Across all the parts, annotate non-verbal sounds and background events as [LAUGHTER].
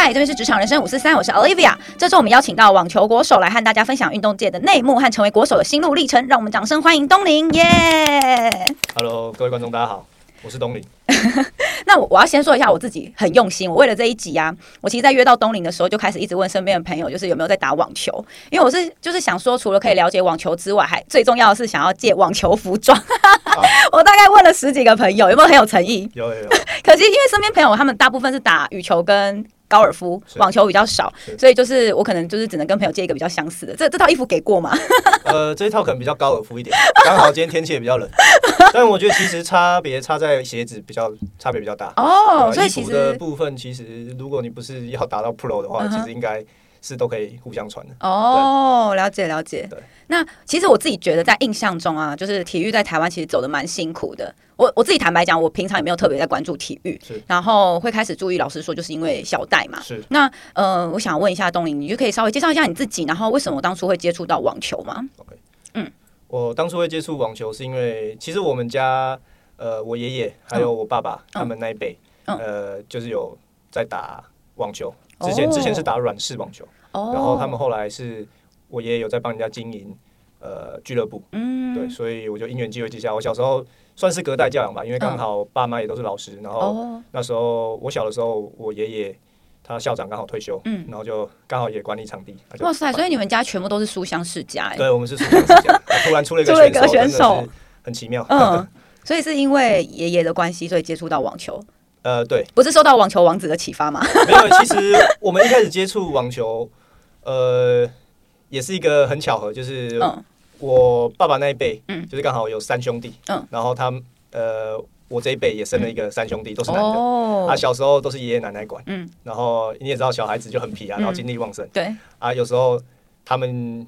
嗨，这边是职场人生五四三，我是 Olivia。这周我们邀请到网球国手来和大家分享运动界的内幕和成为国手的心路历程。让我们掌声欢迎东林耶！Hello，各位观众，大家好，我是东林。[LAUGHS] 那我我要先说一下我自己很用心，我为了这一集啊，我其实在约到东林的时候就开始一直问身边的朋友，就是有没有在打网球，因为我是就是想说，除了可以了解网球之外，还最重要的是想要借网球服装。啊、[LAUGHS] 我大概问了十几个朋友，有没有很有诚意？有有有。[LAUGHS] 可惜因为身边朋友他们大部分是打羽球跟。高尔夫网球比较少，所以就是我可能就是只能跟朋友借一个比较相似的。这这套衣服给过吗？[LAUGHS] 呃，这一套可能比较高尔夫一点，[LAUGHS] 刚好今天天气也比较冷。[LAUGHS] 但我觉得其实差别差在鞋子比较差别比较大哦。所以其实的部分其实如果你不是要达到 Pro 的话，其实应该是都可以互相穿的。哦，了解了解。对。那其实我自己觉得，在印象中啊，就是体育在台湾其实走的蛮辛苦的。我我自己坦白讲，我平常也没有特别在关注体育，然后会开始注意。老师说，就是因为小戴嘛。是。那呃，我想问一下东林，你就可以稍微介绍一下你自己，然后为什么我当初会接触到网球吗？OK。嗯，我当初会接触网球是因为，其实我们家呃，我爷爷还有我爸爸、嗯、他们那一辈、嗯，呃，就是有在打网球。之前、哦、之前是打软式网球、哦，然后他们后来是。我爷爷有在帮人家经营呃俱乐部，嗯，对，所以我就因缘际会之下，我小时候算是隔代教养吧，因为刚好爸妈也都是老师，然后那时候我小的时候，我爷爷他校长刚好退休，嗯，然后就刚好也管理场地。哇塞，所以你们家全部都是书香世家哎，对，我们是书香世家，[LAUGHS] 突然出了一个选手，很奇妙，嗯，所以是因为爷爷的关系，所以接触到网球，呃，对，不是受到网球王子的启发吗？[LAUGHS] 没有，其实我们一开始接触网球，呃。也是一个很巧合，就是我爸爸那一辈，嗯，就是刚好有三兄弟，嗯，然后他呃，我这一辈也生了一个三兄弟，都是男的，哦，啊，小时候都是爷爷奶奶管，嗯，然后你也知道小孩子就很皮啊，然后精力旺盛，对，啊，有时候他们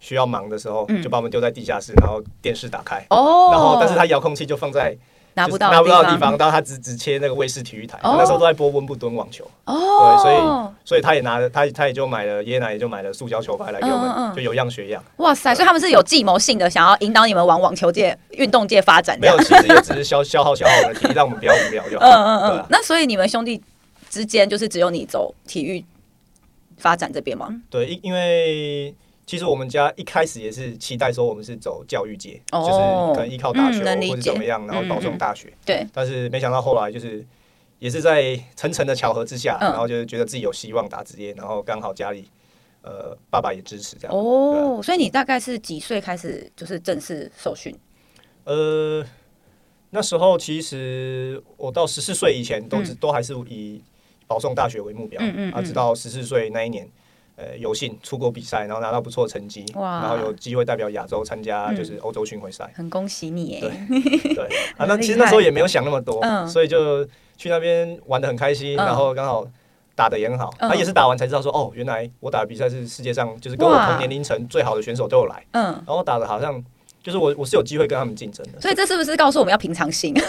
需要忙的时候，就把我们丢在地下室，然后电视打开，哦，然后但是他遥控器就放在。拿不到拿不到的地方，然后他只只切那个卫视体育台，那时候都在播温布顿网球，对，所以所以他也拿了，他他也就买了，爷爷奶奶也就买了塑胶球拍来给我们，就有样学样。哇塞，所以他们是有计谋性的，想要引导你们往网球界、运动界发展。没有，其实也只是消消耗消耗我们的体力，让我们不要无聊就好。嗯嗯嗯。那所以你们兄弟之间就是只有你走体育发展这边吗？对，因因为。其实我们家一开始也是期待说我们是走教育界，哦、就是可能依靠打球或者怎么样，然后保送大学。对、但是没想到后来就是也是在层层的巧合之下，嗯、然后就是觉得自己有希望打职业，然后刚好家里呃爸爸也支持这样。哦，所以你大概是几岁开始就是正式受训？呃，那时候其实我到十四岁以前都是、嗯、都还是以保送大学为目标，嗯嗯，嗯，啊，直到十四岁那一年。呃，有幸出国比赛，然后拿到不错的成绩，然后有机会代表亚洲参加就是欧洲巡回赛，很恭喜你耶！[LAUGHS] 对对啊，那其实那时候也没有想那么多，嗯、所以就去那边玩的很开心，嗯、然后刚好打的也很好，他、也是打完才知道说，哦，原来我打的比赛是世界上就是跟我同年龄层最好的选手都有来，嗯，然后打的好像就是我我是有机会跟他们竞争的，所以这是不是告诉我们要平常心？[LAUGHS]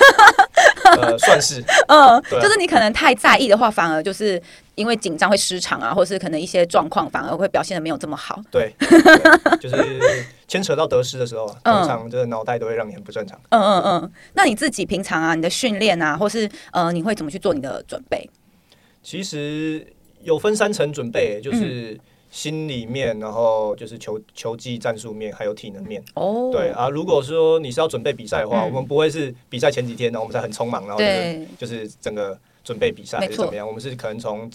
呃，算是，[LAUGHS] 嗯，就是你可能太在意的话，反而就是因为紧张会失常啊，或是可能一些状况反而会表现的没有这么好。对，对就是牵扯到得失的时候，[LAUGHS] 通常这个脑袋都会让你很不正常。嗯嗯嗯。那你自己平常啊，你的训练啊，或是呃，你会怎么去做你的准备？其实有分三层准备，就是。心里面，然后就是球球技、战术面，还有体能面。哦，对啊，如果说你是要准备比赛的话，嗯，我们不会是比赛前几天，然后我们才很匆忙，然后就是就是整个准备比赛还是怎么样？我们是可能从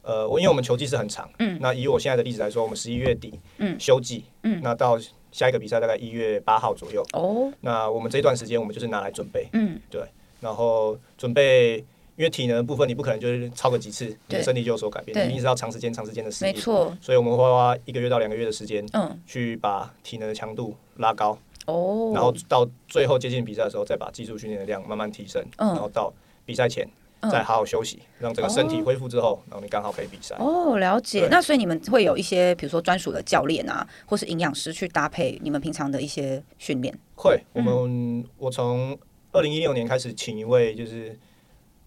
呃，我因为我们球季是很长，嗯，那以我现在的例子来说，我们十一月底，嗯，休季，嗯，那到下一个比赛大概一月八号左右，哦，那我们这段时间我们就是拿来准备，嗯，对，然后准备。因为体能的部分，你不可能就是超个几次，你的身体就有所改变。你一定是要长时间、长时间的适应。没错。所以我们会花一个月到两个月的时间，嗯，去把体能的强度拉高。哦。然后到最后接近比赛的时候，再把技术训练的量慢慢提升。嗯。然后到比赛前再好好休息，让整个身体恢复之后，然后你刚好可以比赛。哦，了解。那所以你们会有一些，比如说专属的教练啊，或是营养师去搭配你们平常的一些训练。会，我们我从二零一六年开始请一位就是。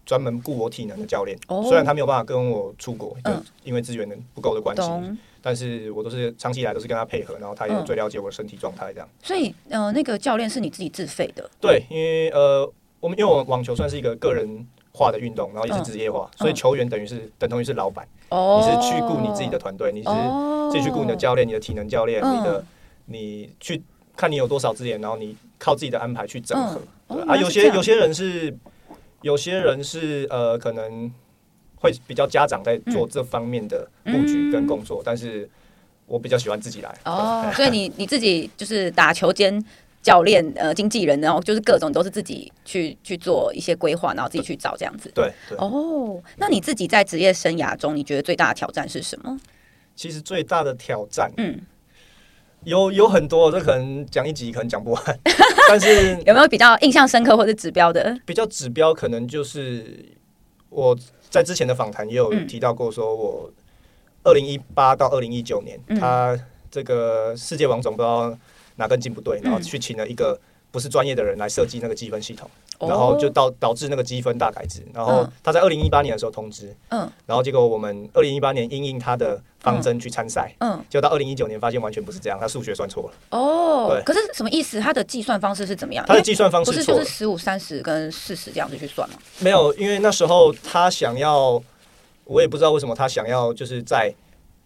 专门雇我体能的教练，oh, 虽然他没有办法跟我出国，就因为资源的不够的关系，嗯，但是我都是长期以来都是跟他配合，然后他也最了解我的身体状态这样。所以，呃，那个教练是你自己自费的？对，因为呃，我们因为我网球算是一个个人化的运动，然后也是职业化，嗯、所以球员等于是等同于是老板，哦、你是去雇你自己的团队，你是自己去顾你的教练、你的体能教练、嗯、你的你去看你有多少资源，然后你靠自己的安排去整合。啊，有些有些人是有些人是呃，可能会比较家长在做这方面的布局跟工作，嗯、但是我比较喜欢自己来。哦，所以你 [LAUGHS] 你自己就是打球兼。教练、呃，经纪人，然后就是各种都是自己去去做一些规划，然后自己去找这样子。对对。哦，oh, 那你自己在职业生涯中，你觉得最大的挑战是什么？其实最大的挑战，嗯，有有很多，这可能讲一集可能讲不完。[LAUGHS] 但是有没有比较印象深刻或者指标的？比较指标可能就是我在之前的访谈也有提到过，说我二零一八到二零一九年，嗯、他这个世界王总不知道。哪根筋不对，然后去请了一个不是专业的人来设计那个积分系统，嗯、然后就导导致那个积分大改制。然后他在二零一八年的时候通知，嗯，然后结果我们二零一八年因应他的方针去参赛，嗯，就到二零一九年发现完全不是这样，他数学算错了。哦，对，可是什么意思？他的计算方式是怎么样？他的计算方式不是就是十五、三十跟四十这样子去算吗？没有，因为那时候他想要，我也不知道为什么他想要，就是在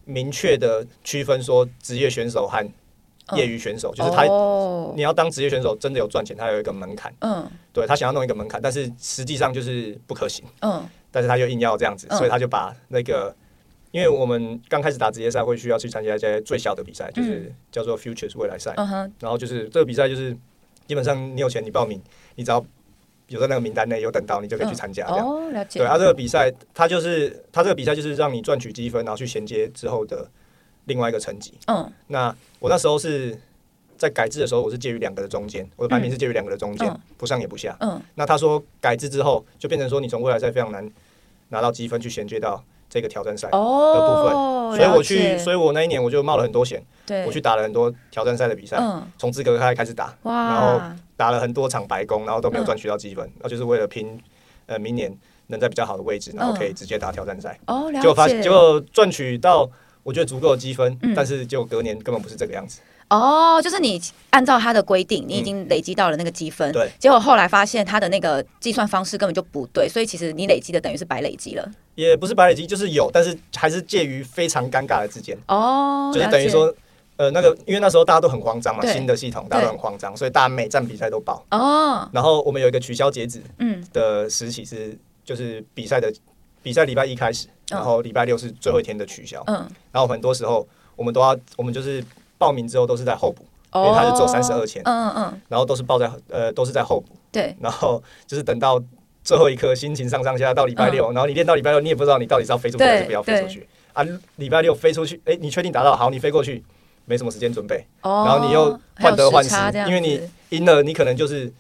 明确的区分说职业选手和。业余选手就是他，你要当职业选手真的有赚钱，他有一个门槛。嗯，对他想要弄一个门槛，但是实际上就是不可行。嗯，但是他就硬要这样子，所以他就把那个，因为我们刚开始打职业赛会需要去参加一些最小的比赛，就是叫做 Futures 未来赛。然后就是这个比赛就是基本上你有钱你报名，你只要有在那个名单内有等到，你就可以去参加。哦，了解。对，啊这个比赛，它就是它这个比赛就是让你赚取积分，然后去衔接之后的。另外一个成绩，嗯，那我那时候是在改制的时候，我是介于两个的中间，我的排名是介于两个的中间，嗯、不上也不下，嗯，那他说改制之后就变成说你从未来赛非常难拿到积分去衔接到这个挑战赛的部分，哦、所以我去，所以我那一年我就冒了很多险，对，我去打了很多挑战赛的比赛，从资格赛开始打，然后打了很多场白宫，然后都没有赚取到积分，那、嗯、就是为了拼呃明年能在比较好的位置，然后可以直接打挑战赛，哦，了解，就发就赚取到。我觉得足够的积分，嗯、但是就隔年根本不是这个样子。哦，就是你按照他的规定，你已经累积到了那个积分，嗯、对。结果后来发现他的那个计算方式根本就不对，所以其实你累积的等于是白累积了。也不是白累积，就是有，但是还是介于非常尴尬的之间。哦，就是等于说，呃，那个因为那时候大家都很慌张嘛，新的系统大家都很慌张，所以大家每站比赛都报。哦。然后我们有一个取消截止嗯的时期是，就是比赛的。比赛礼拜一开始，然后礼拜六是最后一天的取消。嗯，然后很多时候我们都要，我们就是报名之后都是在候补，因为他是走三十二签。嗯嗯，然后都是报在呃都是在候补。对，然后就是等到最后一刻，心情上上下到礼拜六，然后你练到礼拜六，你也不知道你到底是要飞出去还是不要飞出去啊？礼拜六飞出去，哎，你确定打到好，你飞过去，没什么时间准备，然后你又患得患失，因为你赢了，你可能就是。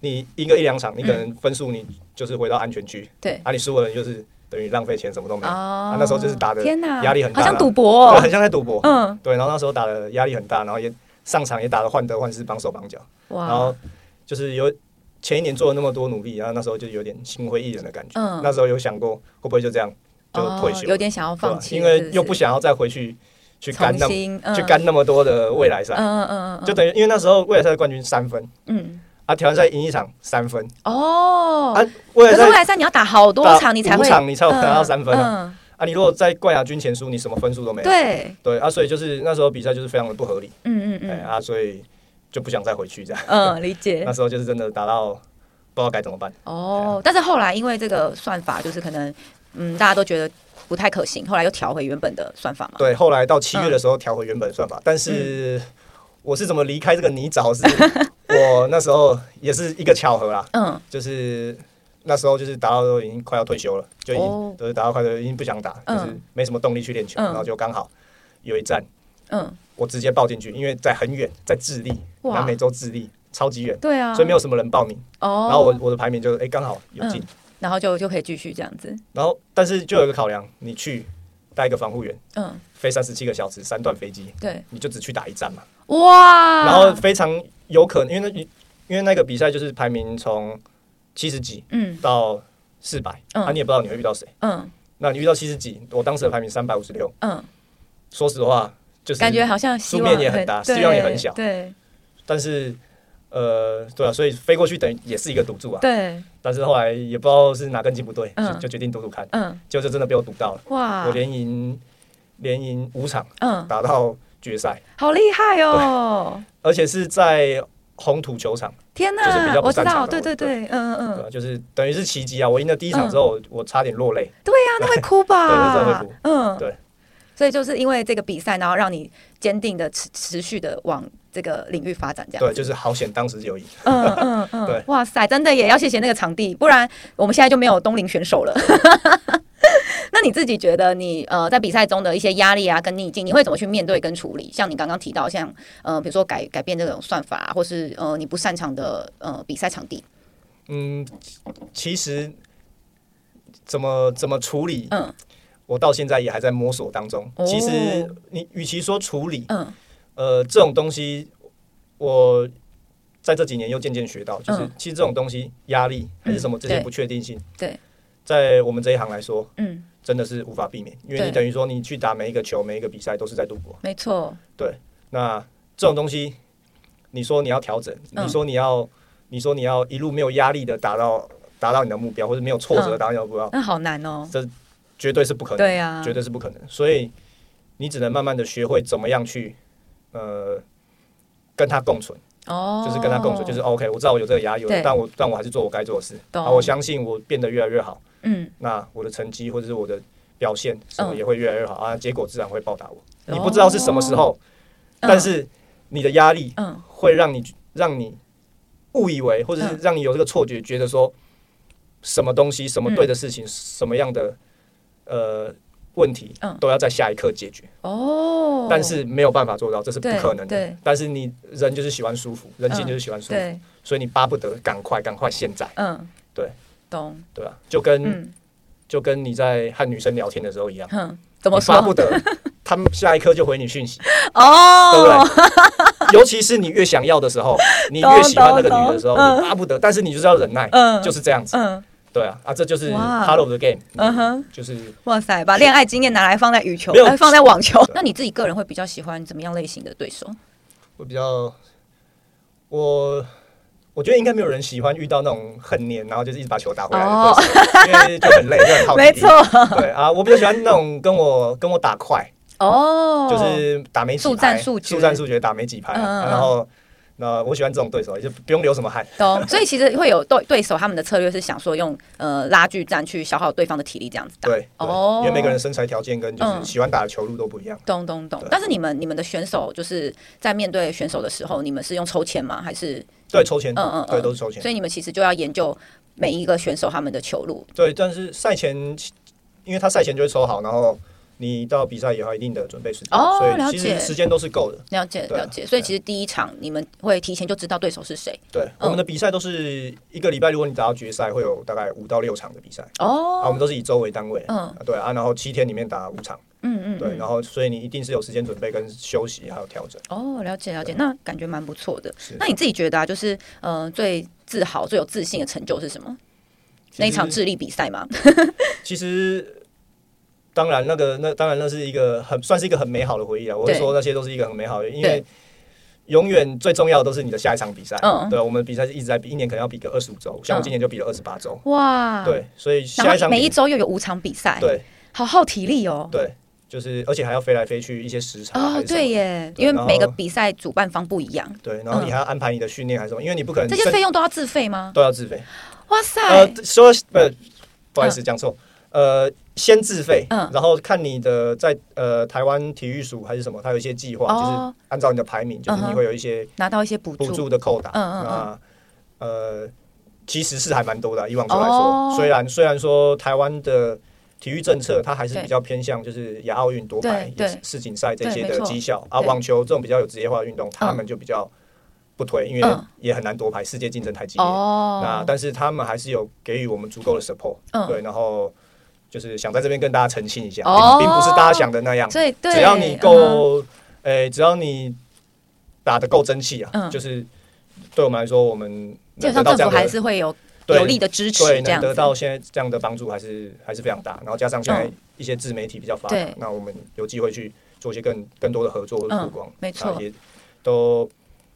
你赢个一两场，你可能分数你就是回到安全区。对，啊，你输了，就是等于浪费钱，什么都没有。啊，那时候就是打的压力很大，好像赌博，很像在赌博。嗯，对。然后那时候打的压力很大，然后也上场也打得患得患失，绑手绑脚。哇。然后就是有前一年做了那么多努力，然后那时候就有点心灰意冷的感觉。嗯。那时候有想过会不会就这样就退休，有点想要放弃，因为又不想要再回去去干那么去干那么多的未来赛。嗯嗯嗯。就等于因为那时候未来赛的冠军三分。嗯。啊，挑战赛赢一场三分哦。啊，未来赛你要打好多场，你才会场你才有拿到三分啊。啊，你如果在冠亚军前输，你什么分数都没有。对对啊，所以就是那时候比赛就是非常的不合理。嗯嗯嗯。啊，所以就不想再回去这样。嗯，理解。[LAUGHS] 那时候就是真的打到不知道该怎么办。哦，但是后来因为这个算法就是可能嗯大家都觉得不太可行，后来又调回原本的算法嘛。对，后来到七月的时候调回原本的算法，但是。我是怎么离开这个泥沼？是我那时候也是一个巧合啦。嗯，就是那时候就是打到都已经快要退休了，就已经就是打到快要已经不想打，就是没什么动力去练球，然后就刚好有一站，嗯，我直接报进去，因为在很远，在智利，南美洲智利，超级远，对啊，所以没有什么人报名。哦，然后我我的排名就哎刚好有进，然后就就可以继续这样子。然后但是就有一个考量，你去带一个防护员，嗯，飞三十七个小时，三段飞机，对，你就只去打一站嘛。哇！然后非常有可能，因为那因为那个比赛就是排名从七十几嗯。到四百，啊，你也不知道你会遇到谁，嗯，那你遇到七十几，我当时的排名三百五十六，嗯，说实话就是感觉好像输面也很大，希望也很小，对。但是呃，对啊，所以飞过去等于也是一个赌注啊。对。但是后来也不知道是哪根筋不对，嗯、就就决定赌赌看。嗯。就就真的被我赌到了。哇！我连赢连赢五场，嗯，打到决赛，好厉害哦！而且是在红土球场。天哪！就是比较不擅长的。我知道，对对对，嗯嗯嗯。就是等于是奇迹啊！我赢了第一场之后，嗯、我差点落泪。对呀、啊，那会哭吧？[LAUGHS] 对，真的会哭。嗯，对。所以就是因为这个比赛，然后让你坚定的持持续的往这个领域发展，这样对，就是好险当时就赢。嗯嗯嗯，对，哇塞，真的也要谢谢那个场地，不然我们现在就没有东林选手了。[LAUGHS] 那你自己觉得你呃在比赛中的一些压力啊跟逆境，你会怎么去面对跟处理？像你刚刚提到像呃比如说改改变这种算法，啊，或是呃你不擅长的呃比赛场地。嗯，其实怎么怎么处理？嗯。我到现在也还在摸索当中。其实你与其说处理，嗯，呃，这种东西，我在这几年又渐渐学到，就是其实这种东西压力还是什么这些不确定性，对，在我们这一行来说，嗯，真的是无法避免，因为你等于说你去打每一个球，每一个比赛都是在赌博，没错，对。那这种东西，你说你要调整，你说你要，你说你要一路没有压力的达到达到你的目标，或者没有挫折达到你的目标，那好难哦。这绝对是不可能，对啊，绝对是不可能。所以你只能慢慢的学会怎么样去，呃，跟他共存。哦，就是跟他共存，就是 OK。我知道我有这个压力，但我但我还是做我该做的事。啊，我相信我变得越来越好。嗯，那我的成绩或者是我的表现什么也会越来越好啊，结果自然会报答我。你不知道是什么时候，但是你的压力，嗯，会让你让你误以为，或者是让你有这个错觉，觉得说什么东西、什么对的事情、什么样的。呃，问题都要在下一刻解决。哦，但是没有办法做到，这是不可能的。但是你人就是喜欢舒服，人性就是喜欢舒服，所以你巴不得赶快赶快现在。嗯，对，懂，对吧？就跟就跟你在和女生聊天的时候一样，怎么说？巴不得 [LAUGHS] 他们下一刻就回你讯息。哦，对不对？尤其是你越想要的时候，你越喜欢那个女的时候，你巴不得，但是你就是要忍耐，就是这样子。对啊，啊，这就是 part of the game。嗯哼，就是哇塞，把恋爱经验拿来放在羽球，来放在网球。那你自己个人会比较喜欢怎么样类型的对手？我比较，我我觉得应该没有人喜欢遇到那种很黏，然后就是一直把球打回来的对手，因为就很累，就很耗体力。没错，对啊，我比较喜欢那种跟我跟我打快哦，就是打没几拍，速战速决，打没几拍，然后。那我喜欢这种对手，也就不用流什么汗。懂，所以其实会有对对手他们的策略是想说用呃拉锯战去消耗对方的体力这样子打。对，哦，因为每个人身材条件跟就是喜欢打的球路都不一样。懂懂懂。但是你们你们的选手就是在面对选手的时候，你们是用抽签吗？还是？对，抽签。嗯嗯，对，都是抽签。所以你们其实就要研究每一个选手他们的球路。对，但是赛前，因为他赛前就会抽好，然后。你到比赛也要一定的准备时间，哦，所以其实时间都是够的。了解了解，所以其实第一场你们会提前就知道对手是谁。对，我们的比赛都是一个礼拜，如果你打到决赛，会有大概五到六场的比赛。哦，啊，我们都是以周为单位。嗯，对啊，然后七天里面打五场。嗯嗯，对，然后所以你一定是有时间准备跟休息还有调整。哦，了解了解，那感觉蛮不错的。那你自己觉得啊，就是呃最自豪、最有自信的成就是什么？那一场智力比赛吗？[LAUGHS] 其实。当然，那个那当然那是一个很算是一个很美好的回忆啊！我会说那些都是一个很美好的，因为永远最重要的都是你的下一场比赛。嗯，对，我们比赛是一直在比，一年可能要比个二十五周，像我今年就比了二十八周。哇，对，所以下一场每一周又有五场比赛，对，好耗体力哦。对，就是而且还要飞来飞去一些时差。哦，对耶，因为每个比赛主办方不一样。对，然后你还要安排你的训练还是什么？因为你不可能这些费用都要自费吗？都要自费。哇塞！呃，说不不好意思讲错，呃。先自费，嗯，然后看你的在呃台湾体育署还是什么，它有一些计划，就是按照你的排名，就是你会有一些拿到一些补补助的扣打，嗯嗯，那呃其实是还蛮多的，以网球来说，虽然虽然说台湾的体育政策它还是比较偏向就是亚奥运夺牌、世锦赛这些的绩效，啊网球这种比较有职业化的运动，他们就比较不推，因为也很难夺牌，世界竞争太激烈，那但是他们还是有给予我们足够的 support，对，然后。就是想在这边跟大家澄清一下，并不是大家想的那样。只要你够，诶，只要你打的够争气啊，就是对我们来说，我们基本上政府还是会有有力的支持，对，能得到现在这样的帮助还是还是非常大。然后加上现在一些自媒体比较发达，那我们有机会去做一些更更多的合作和曝光，没错，也都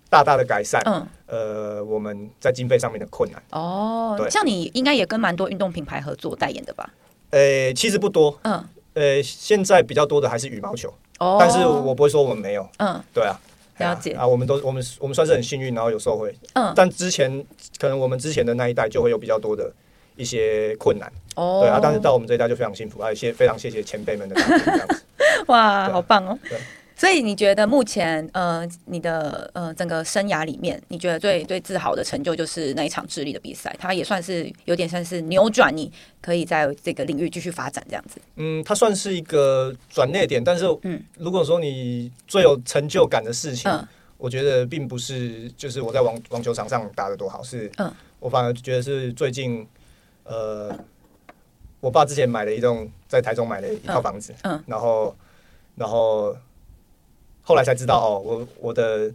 大大的改善，嗯，呃，我们在经费上面的困难。哦，对，像你应该也跟蛮多运动品牌合作代言的吧？呃，其实不多，嗯，呃，现在比较多的还是羽毛球，哦，但是我不会说我们没有，嗯，对啊，了解啊，我们都我们我们算是很幸运，然后有受惠，嗯，但之前可能我们之前的那一代就会有比较多的一些困难，哦，对啊，但是到我们这一代就非常幸福，而且非常谢谢前辈们的这样子，[LAUGHS] 哇，好棒哦。所以你觉得目前呃你的呃整个生涯里面，你觉得最最自豪的成就就是那一场智力的比赛，它也算是有点像是扭转，你可以在这个领域继续发展这样子。嗯，它算是一个转捩点，但是嗯，如果说你最有成就感的事情，嗯，我觉得并不是就是我在网网球场上打的多好，是嗯，我反而觉得是最近呃，我爸之前买了一栋在台中买了一套房子，嗯，嗯然后然后。后来才知道哦，我我的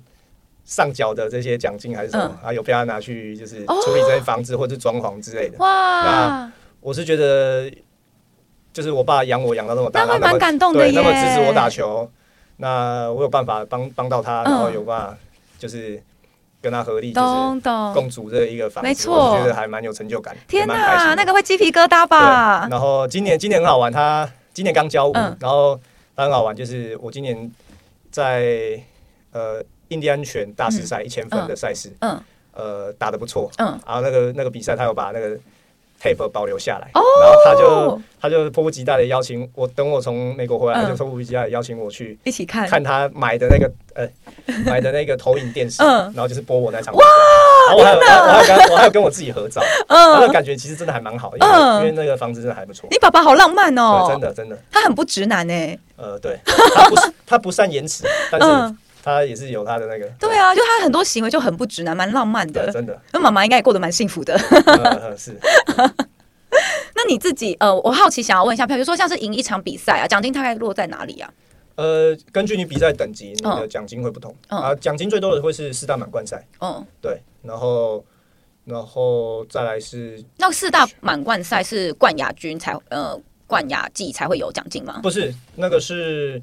上缴的这些奖金还是什么，还、嗯啊、有被他拿去就是处理这些房子或者是装潢之类的。哇！那我是觉得，就是我爸养我养到那么大，那蛮感动的那么支持我打球，那我有办法帮帮到他，然后有办法就是跟他合力，就是共组这一个房子，没错，我觉得还蛮有成就感。天哪，那个会鸡皮疙瘩吧？然后今年今年很好玩，他今年刚交屋，嗯、然后他很好玩，就是我今年。在呃印第安拳大师赛一千分的赛事，嗯，呃打得不错，嗯，然后那个那个比赛他有把那个 tape 保留下来，哦，然后他就他就迫不及待的邀请我，等我从美国回来，他就迫不及待的邀请我去一起看。看他买的那个呃买的那个投影电视，然后就是播我那场比赛，哇，我还有我还有跟我还有跟我自己合照，嗯，那感觉其实真的还蛮好，因为因为那个房子真的还不错。你爸爸好浪漫哦，真的真的，他很不直男哎，呃，对，他不是他不善言辞，但是。他也是有他的那个，对啊，就他很多行为就很不直男，蛮浪漫的，真的。那妈妈应该也过得蛮幸福的。嗯、[LAUGHS] 是。[LAUGHS] 那你自己呃，我好奇想要问一下，比如说像是赢一场比赛啊，奖金大概落在哪里啊？呃，根据你比赛等级，你的奖金会不同、嗯、啊。奖金最多的会是四大满贯赛，嗯，对。然后，然后再来是那四大满贯赛是冠亚军才呃冠亚季才会有奖金吗？不是，那个是。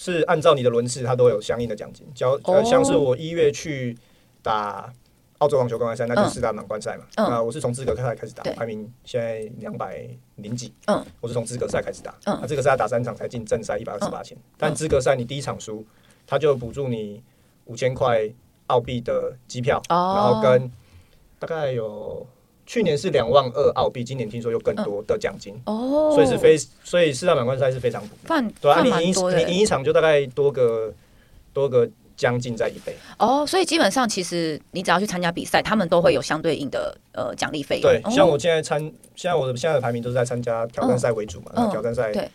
是按照你的轮次，它都有相应的奖金。交呃，像是我一月去打澳洲网球公开赛，那就是四大满贯赛嘛。嗯、那我是从资格赛开始打，排名现在两百零几。嗯，我是从资格赛开始打。嗯，那资格赛打三场才进正赛一百二十八千。但资格赛你第一场输，他就补助你五千块澳币的机票，哦、然后跟大概有。去年是两万二澳币，今年听说有更多的奖金哦，所以是非所以四大满贯赛是非常对啊，你赢你赢一场就大概多个多个将近在一倍。哦，所以基本上其实你只要去参加比赛，他们都会有相对应的呃奖励费。用。对，像我现在参，现在我的现在的排名都是在参加挑战赛为主嘛，那挑战赛对。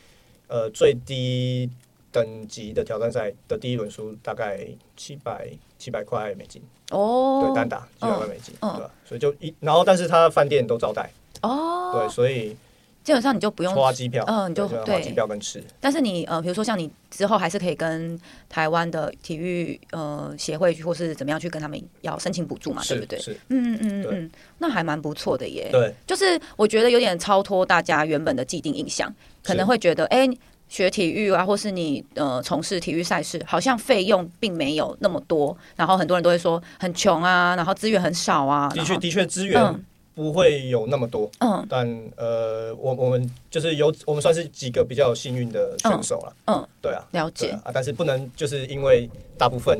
呃最低等级的挑战赛的第一轮输大概七百七百块美金。哦，对，单打七百块美金，对吧？所以就一，然后但是他饭店都招待，哦，对，所以基本上你就不用花机票，嗯，你就花机票跟吃。但是你呃，比如说像你之后还是可以跟台湾的体育呃协会或是怎么样去跟他们要申请补助嘛，对不对？是，嗯嗯嗯嗯，那还蛮不错的耶。对，就是我觉得有点超脱大家原本的既定印象，可能会觉得哎。学体育啊，或是你呃从事体育赛事，好像费用并没有那么多，然后很多人都会说很穷啊，然后资源很少啊。的确，的确资源不会有那么多。嗯，但呃，我我们就是有我们算是几个比较幸运的选手了。嗯，对啊，了解啊，但是不能就是因为大部分。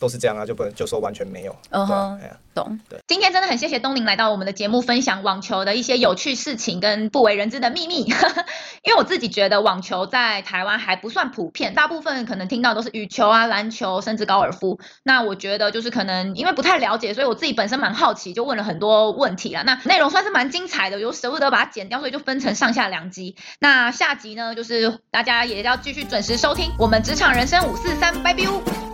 都是这样啊，就不能就说完全没有。嗯哼，懂。对，今天真的很谢谢东林来到我们的节目，分享网球的一些有趣事情跟不为人知的秘密。[LAUGHS] 因为我自己觉得网球在台湾还不算普遍，大部分可能听到都是羽球啊、篮球，甚至高尔夫。那我觉得就是可能因为不太了解，所以我自己本身蛮好奇，就问了很多问题啦。那内容算是蛮精彩的，又舍不得把它剪掉，所以就分成上下两集。那下集呢，就是大家也要继续准时收听我们职场人生五四三，拜拜。